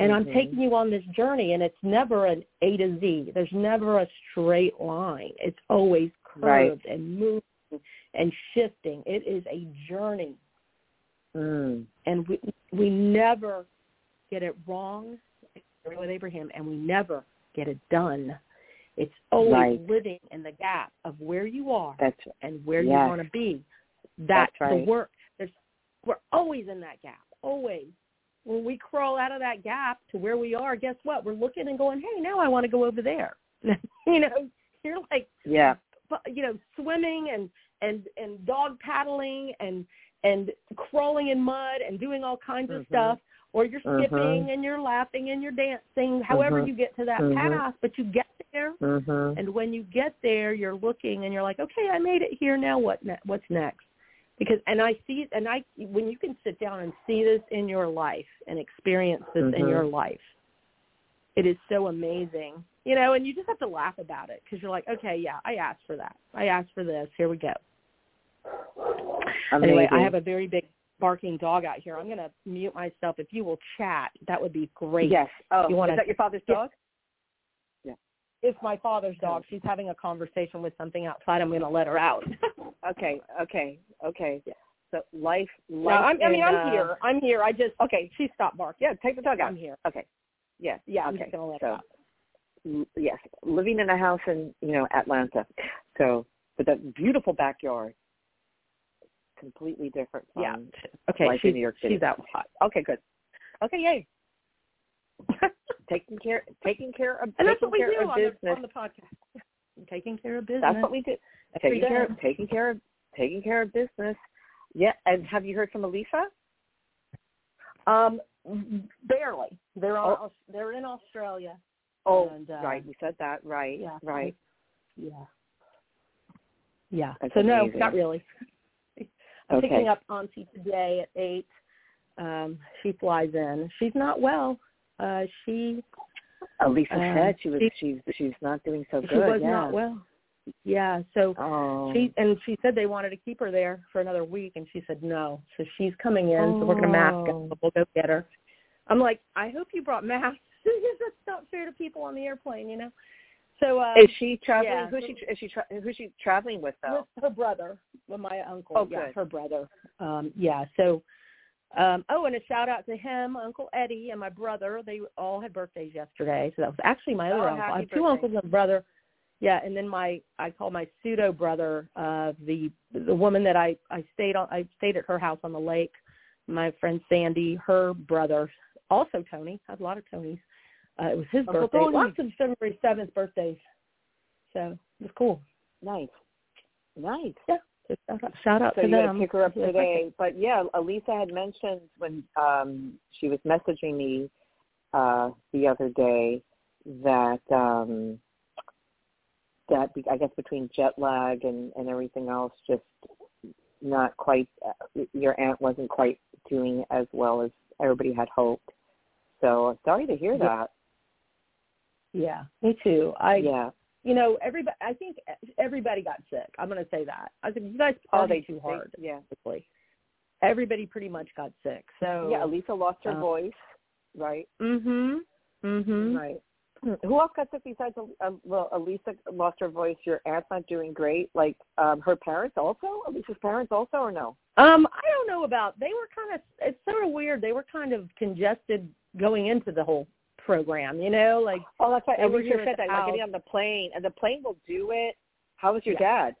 And I'm Mhm. taking you on this journey, and it's never an A to Z. There's never a straight line. It's always curved Right. and moving and shifting. It is a journey, Mm. and we we never get it wrong with Abraham, and we never get it done. It's always Right. living in the gap of where you are That's and where you want to be. That's, That's right. the work. There's we're always in that gap. Always. When we crawl out of that gap to where we are, guess what? We're looking and going, "Hey, now I want to go over there." you know, you're like yeah. you know, swimming and and and dog paddling and and crawling in mud and doing all kinds of Mhm. stuff or you're Mhm. skipping and you're laughing and you're dancing however Mhm. you get to that Mhm. path but you get there and when you get there, you're looking and you're like, okay, I made it here. Now what? Ne- what's next? Because and I see and I when you can sit down and see this in your life and experience this in Mhm. your life, it is so amazing, you know. And you just have to laugh about it because you're like, okay, yeah, I asked for that. I asked for this. Here we go. Amazing. Anyway, I have a very big barking dog out here. I'm going to mute myself. If you will chat, that would be great. Yes. Oh, You wanna- is that your father's dog? It's my father's dog. She's having a conversation with something outside. I'm going to let her out. Okay. Okay. Okay. Yeah. So life. No, life I'm, I mean, in, I'm uh, here. I'm here. I just Okay. she stopped barking. Yeah. Take the dog out. I'm here. Okay. Yeah. Yeah, I'm okay. just gonna let so, her out. l- yes, living in a house in you know Atlanta, so with a beautiful backyard, completely different from Yeah. Okay, she's, in New York City. she's out. Okay, good. Okay, yay. taking care, taking care of, And that's what we do on business. the, on the podcast. Taking care of business. That's what we do. Taking care, of, taking care of, taking care of business. Yeah. And have you heard from Elisa? Um, barely. They're on. Oh. They're in Australia. Oh, And, uh, right. You said that. Right. Yeah. Right. Yeah. Yeah. That's so no, not really. I'm Okay. picking up Auntie today at eight. Um, she flies in. She's not well. Uh, she Elisa Um, said she was. she- she's she's not doing so good. she was yeah. not well. Yeah. So Oh. she and she said they wanted to keep her there for another week, and she said no. So she's coming in. So we're gonna mask Oh. it. We'll go get her. I'm like, I hope you brought masks that's not fair to people on the airplane, you know. So uh, Is she traveling? yeah, who's she? Is she? Tra- who's she traveling with though? with her brother, with my uncle. Oh, yeah, good. her brother. Um, yeah. So, um, oh, and a shout out to him, Uncle Eddie, and my brother. They all had birthdays yesterday, so that was actually my other Oh, uncle. I have two birthday. uncles and a brother. Yeah, and then my I call my pseudo brother, uh, the the woman that I I stayed on I stayed at her house on the lake. My friend Sandy, her brother, also Tony. I have a lot of Tonys. Uh, it was his Uncle birthday. Tony. Lots of February seventh birthdays. So it was cool. Nice. Nice. Yeah. Shout out, shout out So to you them. to pick her up today. But yeah, Elisa had mentioned when um she was messaging me uh the other day that um that be- I guess between jet lag and and everything else, just not quite uh, your aunt wasn't quite doing as well as everybody had hoped. So sorry to hear that. Yeah, me too. I yeah. You know, everybody. I think everybody got sick. I'm going to say that. I think you guys partied oh, they, too hard. They, yeah. Basically. Everybody pretty much got sick. So yeah, Elisa lost her uh, voice, right? Mm-hmm. Mm-hmm. Right. Who else got sick besides uh, well, Elisa lost her voice? Your aunt's not doing great. Like um her parents also? Elisa's parents also, or no? Um, I don't know about. They were kind of. It's sort of weird. They were kind of congested going into the whole program. You know, like oh, that's right. were Elisa here said that like getting on the plane, and the plane will do it. How was your Yeah. dad?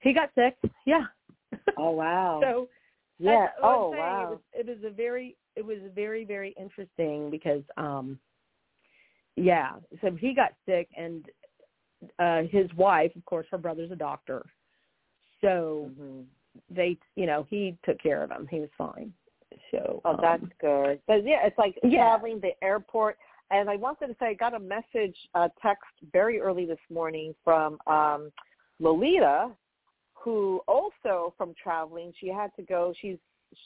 he got sick. Yeah. Oh wow. so yeah. Oh saying. wow. It was, it was a very. It was very very interesting because um, yeah. So he got sick and uh his wife, of course, her brother's a doctor. So hmm they, you know, he took care of him. He was fine. So Oh, um, that's good. But yeah, it's like Yeah. traveling the airport. And I wanted to say, I got a message, uh, text very early this morning from um, Lolita, who also from traveling, she had to go. She's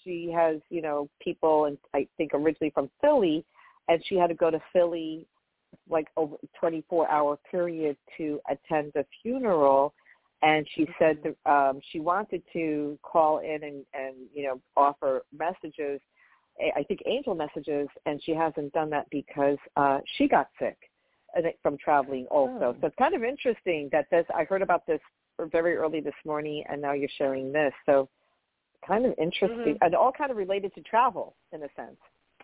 she has you know people, and I think originally from Philly, and she had to go to Philly like over 24 hour period to attend the funeral and she said that um she wanted to call in and and you know offer messages i think angel messages and she hasn't done that because uh she got sick from traveling also Oh. so it's kind of interesting that this i heard about this very early this morning and now you're sharing this so kind of interesting Mhm. and all kind of related to travel in a sense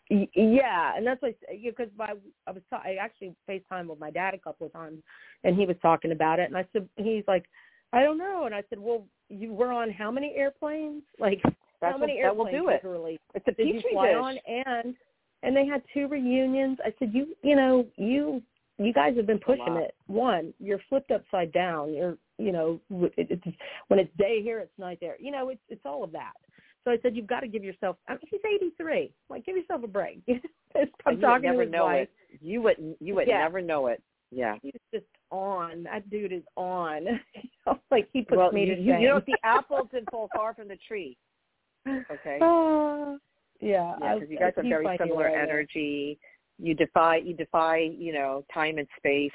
Yeah, and that's what because I I was ta- I actually FaceTime with my dad a couple of times, and he was talking about it, and I said he's like, I don't know, and I said, well, you were on how many airplanes? Like That's how many that will do it. literally it's a did you fly dish on? And and they had two reunions. I said, you you know you you guys have been pushing it. One, you're flipped upside down. You're you know it, it's when it's day here, it's night there. You know it's it's all of that. So I said, you've got to give yourself. I mean, he's 83. Like, give yourself a break. I'm you would talking never to his know wife. it. You would you would Yeah. never know it. Yeah. Just on. That dude is on. like he puts well, me you, to you, shame. you know the apples didn't fall far from the tree. Okay. Ah, yeah, Yeah, you guys have very similar energy. You defy you defy you know time and space.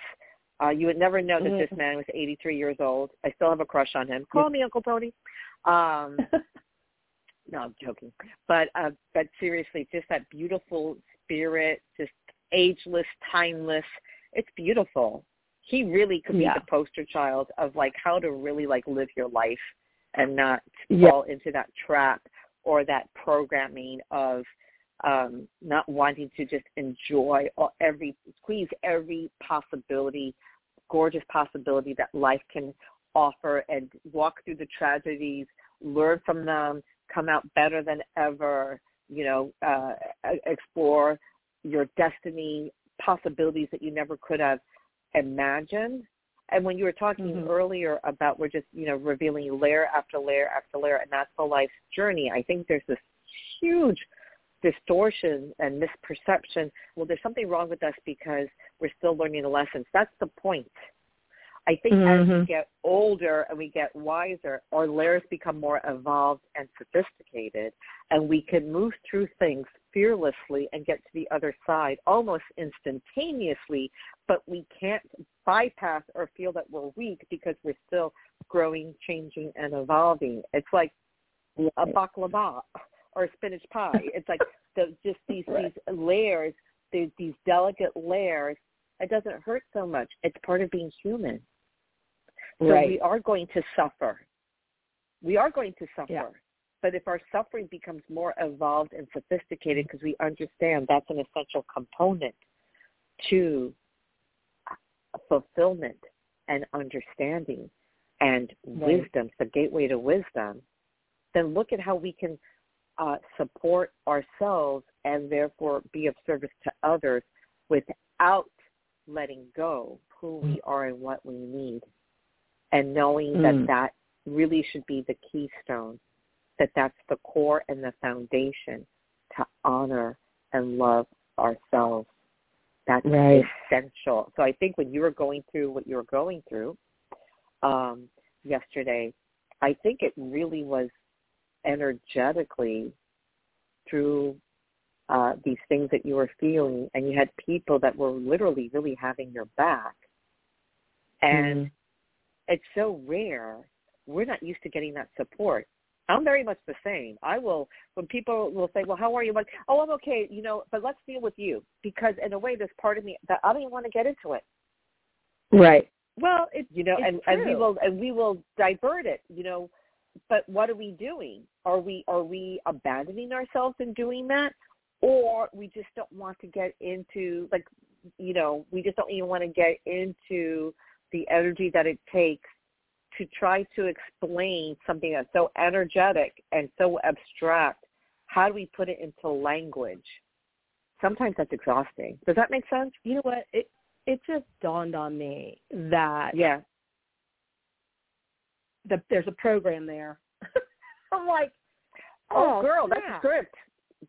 Uh, you would never know that this man was 83 years old. I still have a crush on him. Call me Uncle Tony. Um, no, I'm joking. But uh, but seriously, just that beautiful spirit, just ageless, timeless. It's beautiful. He really could be Yeah. the poster child of like how to really like live your life and not Yeah. fall into that trap or that programming of um not wanting to just enjoy all, every squeeze every possibility gorgeous possibility that life can offer and walk through the tragedies learn from them come out better than ever you know uh explore your destiny possibilities that you never could have imagined and when you were talking Mhm. earlier about we're just you know revealing layer after layer after layer and that's the life's journey i think there's this huge distortion and misperception. Well there's something wrong with us because we're still learning the lessons. That's the point i think as we Mhm. get older and we get wiser our layers become more evolved and sophisticated and we can move through things fearlessly and get to the other side almost instantaneously but we can't bypass or feel that we're weak because we're still growing changing and evolving it's like a baklava or a spinach pie. It's like the, just these Right. these layers, these, these delicate layers. It doesn't hurt so much. It's part of being human. So Right. we are going to suffer. We are going to suffer. Yeah. But if our suffering becomes more evolved and sophisticated because we understand that's an essential component to fulfillment and understanding and Right. wisdom, the gateway to wisdom, then look at how we can uh, support ourselves and therefore be of service to others without letting go who we are and what we need and knowing Mm. that that really should be the keystone that that's the core and the foundation to honor and love ourselves that's Right. essential so i think when you were going through what you were going through um yesterday I think it really was energetically through uh, these things that you were feeling, and you had people that were literally really having your back. And mm. it's so rare. We're not used to getting that support. I'm very much the same. I will when people will say, "Well, how are you?" I'm like, "Oh, I'm okay," you know. But let's deal with you because in a way, there's part of me that I don't even want to get into it. Right. Well, it's you know, and true. and we will and we will divert it. You know, but what are we doing? Are we are we abandoning ourselves in doing that, or we just don't want to get into like, you know, we just don't even want to get into the energy that it takes to try to explain something that's so energetic and so abstract, how do we put it into language? Sometimes that's exhausting. Does that make sense? You know what? It it just dawned on me that yeah, that there's a program there. I'm like, oh, oh girl, that's a script.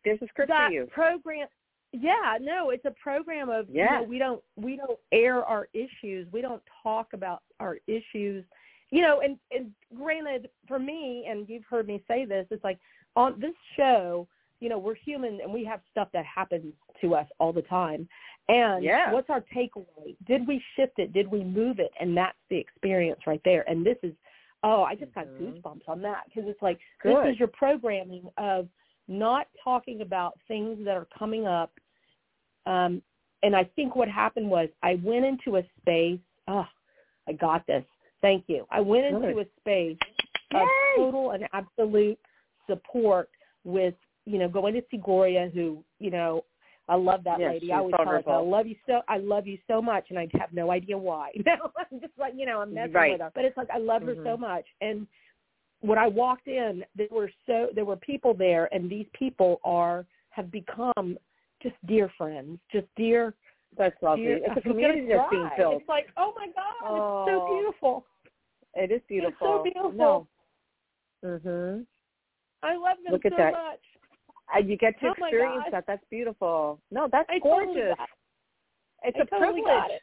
There's a script that for you. program yeah no it's a program of yeah. you know we don't we don't air our issues we don't talk about our issues you know, and and granted, for me, and you've heard me say this, it's like on this show, you know, we're human and we have stuff that happens to us all the time. And yeah. what's our takeaway? Did we shift it? Did we move it? And that's the experience right there. And this is, oh, I just got mm-hmm. goosebumps on that because it's like Good. this is your programming of not talking about things that are coming up. Um, and I think what happened was I went into a space. Oh, I got this. Thank you. I went into a space of Yay! total and absolute support with, you know, going to see Gloria who, you know, I love that yes, lady. I always tell her, I love you so I love you so much and I have no idea why. No, I'm just like, you know, I'm messing right. with her. But it's like I love mm-hmm. her so much. And when I walked in, there were so there were people there and these people are have become just dear friends, just dear that's lovely. dear, it's a community that's being built. It's like, oh my God, oh. it's so beautiful. It is beautiful. It's so beautiful. No. Mhm. I love them Look at so that. much. And you get to Oh experience that. That's beautiful. No, that's I totally gorgeous. got It's I a totally privilege. it.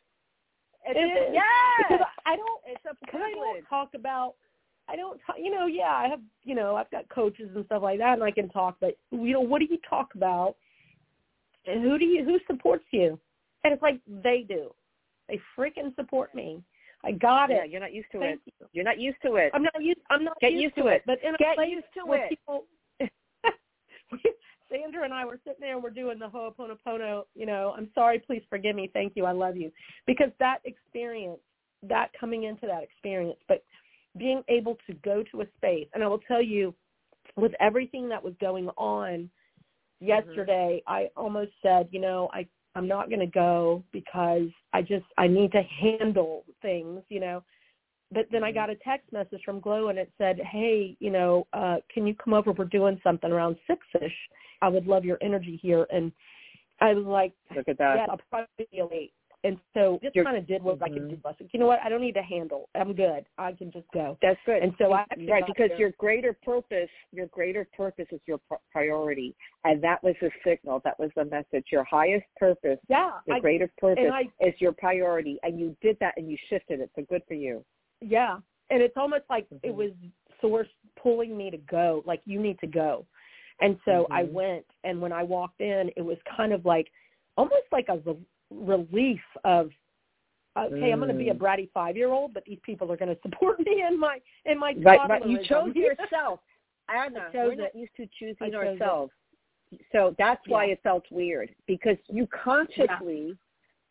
It's It a, is. Yes. Because I don't. it's a Because I don't talk about. I don't. Talk, you know. Yeah, I have. You know, I've got coaches and stuff like that, and I can talk. But you know, what do you talk about? And who do you? Who supports you? And it's like they do. They freaking support me. I got Yeah, it. you're not used to Thank it. you. You're not used to it. I'm not used. I'm not Get used, used to it. it. But in a Get place used to where it. people, Sandra and I were sitting there and we're doing the Ho'oponopono. You know, I'm sorry, please forgive me, thank you, I love you, because that experience, that coming into that experience, but being able to go to a space, and I will tell you, with everything that was going on yesterday, I almost said, you know, I I'm not going to go because I just I need to handle things, you know. But then I Mhm. got a text message from Glow and it said, "Hey, you know, uh can you come over? We're doing something around 6ish. I would love your energy here." And I was like, Look at that. "Yeah, I'll probably be late." And so just kind of did what I could Mhm. do. I "You know what? I don't need to handle. I'm good. I can just go." That's good. And so I right because your greater purpose, your greater purpose is your pr- priority, and that was the signal. That was the message. Your highest purpose, Yeah, your I, greater purpose I is your priority, and you did that and you shifted it. So good for you. Yeah. And it's almost like it Mhm. was source pulling me to go, like you need to go. And so I Mhm. went and when I walked in, it was kind of like almost like a relief of okay, I'm going to be a Mm. bratty 5-year-old, but these people are going to support me in my in my Right, right. You chose yourself, Anna. I chose we're not used to choosing chose it. ourselves, so that's why Yeah. it felt weird because you consciously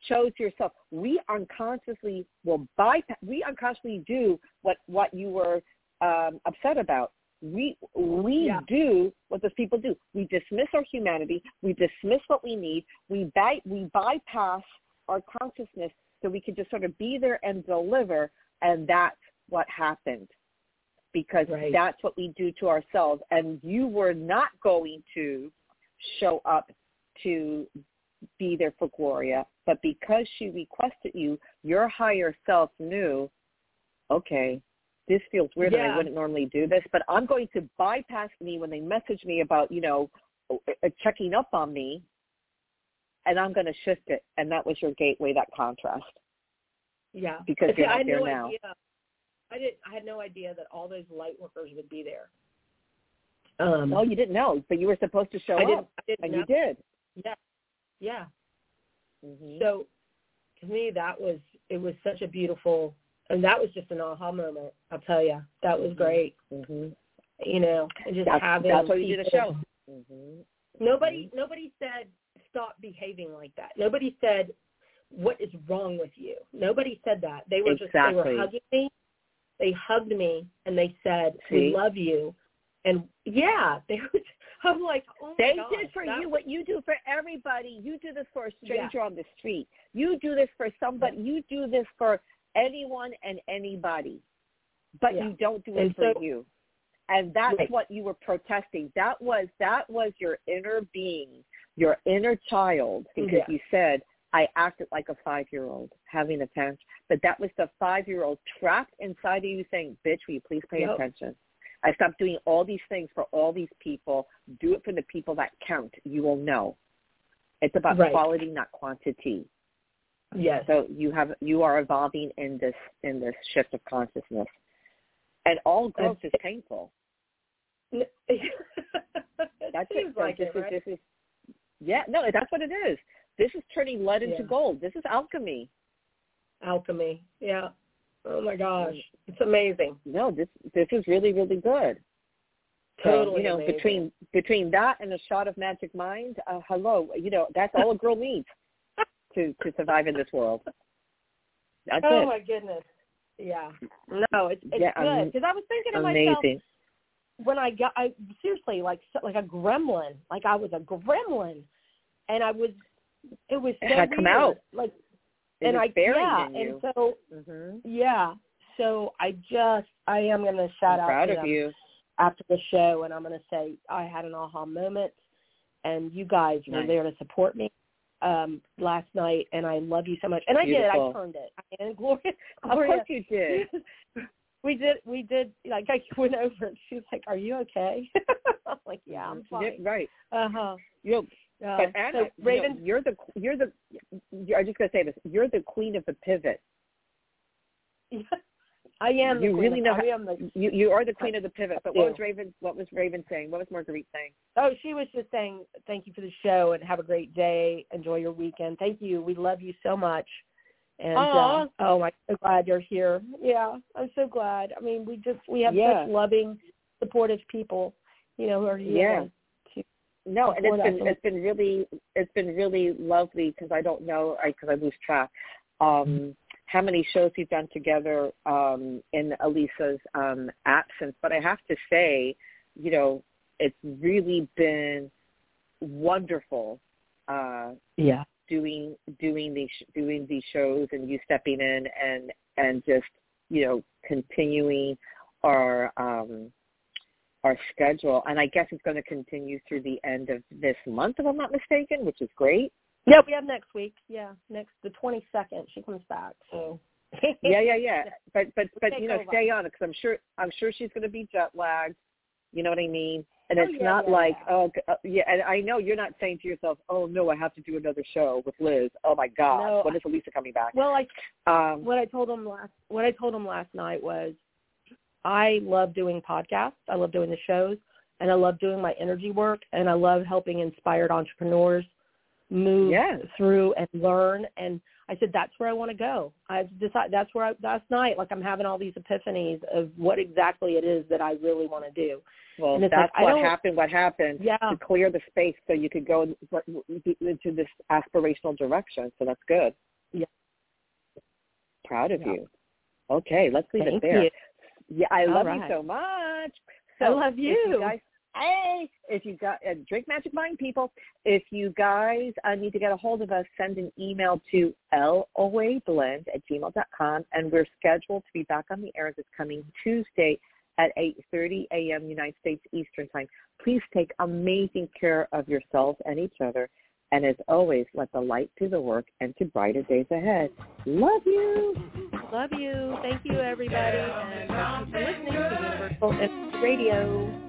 chose yourself. We unconsciously will bypass. We unconsciously do what what you were um, upset about. We we Yeah. do what those people do. We dismiss our humanity. We dismiss what we need. We by, we bypass our consciousness so we can just sort of be there and deliver. And that's what happened because Right. that's what we do to ourselves. And you were not going to show up to be there for Gloria, but because she requested you, your higher self knew, okay, this feels weird and I wouldn't normally do this, but I'm going to bypass me when they message me about, you know, uh, checking up on me, and I'm going to shift it. And that was your gateway, that contrast. Yeah. Because See, you're not there no now. idea. I didn't. I had no idea that all those light workers would be there. Um, oh, you didn't know, but you were supposed to show I up, didn't, I didn't and know. you did. Yeah, yeah. Mm-hmm. So to me, that was it was such a beautiful, and that was just an aha moment. I'll tell you, that was great. Mm-hmm. You know, and just That's, having that's why you did a show. Mm-hmm. Nobody, nobody said stop behaving like that. Nobody said what is wrong with you. Nobody said that. They were just they were hugging me. They hugged me and they said, "We love you." And yeah, they were. I'm like, oh They gosh, did for you what you do for everybody. You do this for a stranger on the street. You do this for somebody. You do this for anyone and anybody. But Yeah. you don't do it And for so- you. And that's Right. what you were protesting. That was that was your inner being, your inner child, because Yeah. you said I acted like a five year old having a tantrum. But that was the five year old trapped inside of you saying, Bitch, will you please pay Yep. attention? I stopped doing all these things for all these people. Do it for the people that count. You will know. It's about Right. quality, not quantity. Yes, So you have you are evolving in this in this shift of consciousness, and all growth is painful. That's seems it. So like this it, is right? this is yeah no that's what it is. This is turning lead into Yeah. gold. This is alchemy. alchemy. Yeah. Oh my gosh, it's amazing. No, this this is really really good. So, Totally you know, amazing. between between that and a shot of magic mind, uh, hello, you know, that's all a girl needs to to survive in this world. That's oh it. my goodness. Yeah. No, it's it's Yeah, good because I was thinking to myself Amazing. when I got I seriously like like a gremlin, like I was a gremlin, and I was it was so It had come out. like It and I yeah and so hmm yeah so I just I am gonna shout I'm out proud to of you. after the show and I'm gonna say I had an aha moment and you guys were there to support me um last night and I love you so much and I Beautiful. did I turned it and Gloria Of course you did. we did we did like I went over and she was like, Are you okay? I'm like, Yeah, I'm Yeah, fine. right. Uh huh. You know, Uh, but Anna, so you know, Raven you're the you're the. I'm just gonna say this. You're the queen of the pivot. I am you really know I how- am the You you are the queen of the pivot. But what was Raven? What was Raven saying? What was Marguerite saying? Oh, she was just saying thank you for the show and have a great day. Enjoy your weekend. Thank you. We love you so much. And uh, oh, I'm so glad you're here. Yeah, I'm so glad. I mean, we just we have Yeah. such loving, supportive people, you know, who are here. Yeah. No, and it's been us. it's been really it's been really lovely because I don't know I because I lose track. Um, how many shows you've done together um, in Elisa's um, absence? But I have to say, you know, it's really been wonderful uh, Yeah. doing doing these doing these shows and you stepping in and and just you know continuing our um our schedule and I guess it's going to continue through the end of this month if I'm not mistaken which is great Yeah, we have next week. Yeah, next the 22nd she comes back. So yeah yeah yeah but but but Take you know over. stay on it because I'm sure I'm sure she's going to be jet lagged you know what I mean and Oh, it's yeah, not yeah, like yeah. oh uh, yeah and I know you're not saying to yourself oh no I have to do another show with Liz oh my god No, when is Elisa coming back Well, I um what I told him last what I told him last night was I love doing podcasts. I love doing the shows and I love doing my energy work and I love helping inspired entrepreneurs move Yes. through and learn and I said that's where I want to go. I've decided that's where I last night like I'm having all these epiphanies of what exactly it is that I really want to do. Well, And that's like, what happened. What happened Yeah. to clear the space so you could go into this aspirational direction. So that's good. Yeah. Proud of Yeah. you. Okay, let's leave Thank it there. you. Yeah, I All love you so much. So I love if you. guys, hey, if you got uh, drink magic mind people, if you guys uh, need to get a hold of us, send an email to loablend at gmail.com, and we're scheduled to be back on the air this coming Tuesday at 8.30 a.m. United States Eastern Time. Please take amazing care of yourselves and each other. And as always, let the light do the work and to brighter days ahead. Love you. Love you. Thank you everybody and thank you for listening to Universal Energy Radio.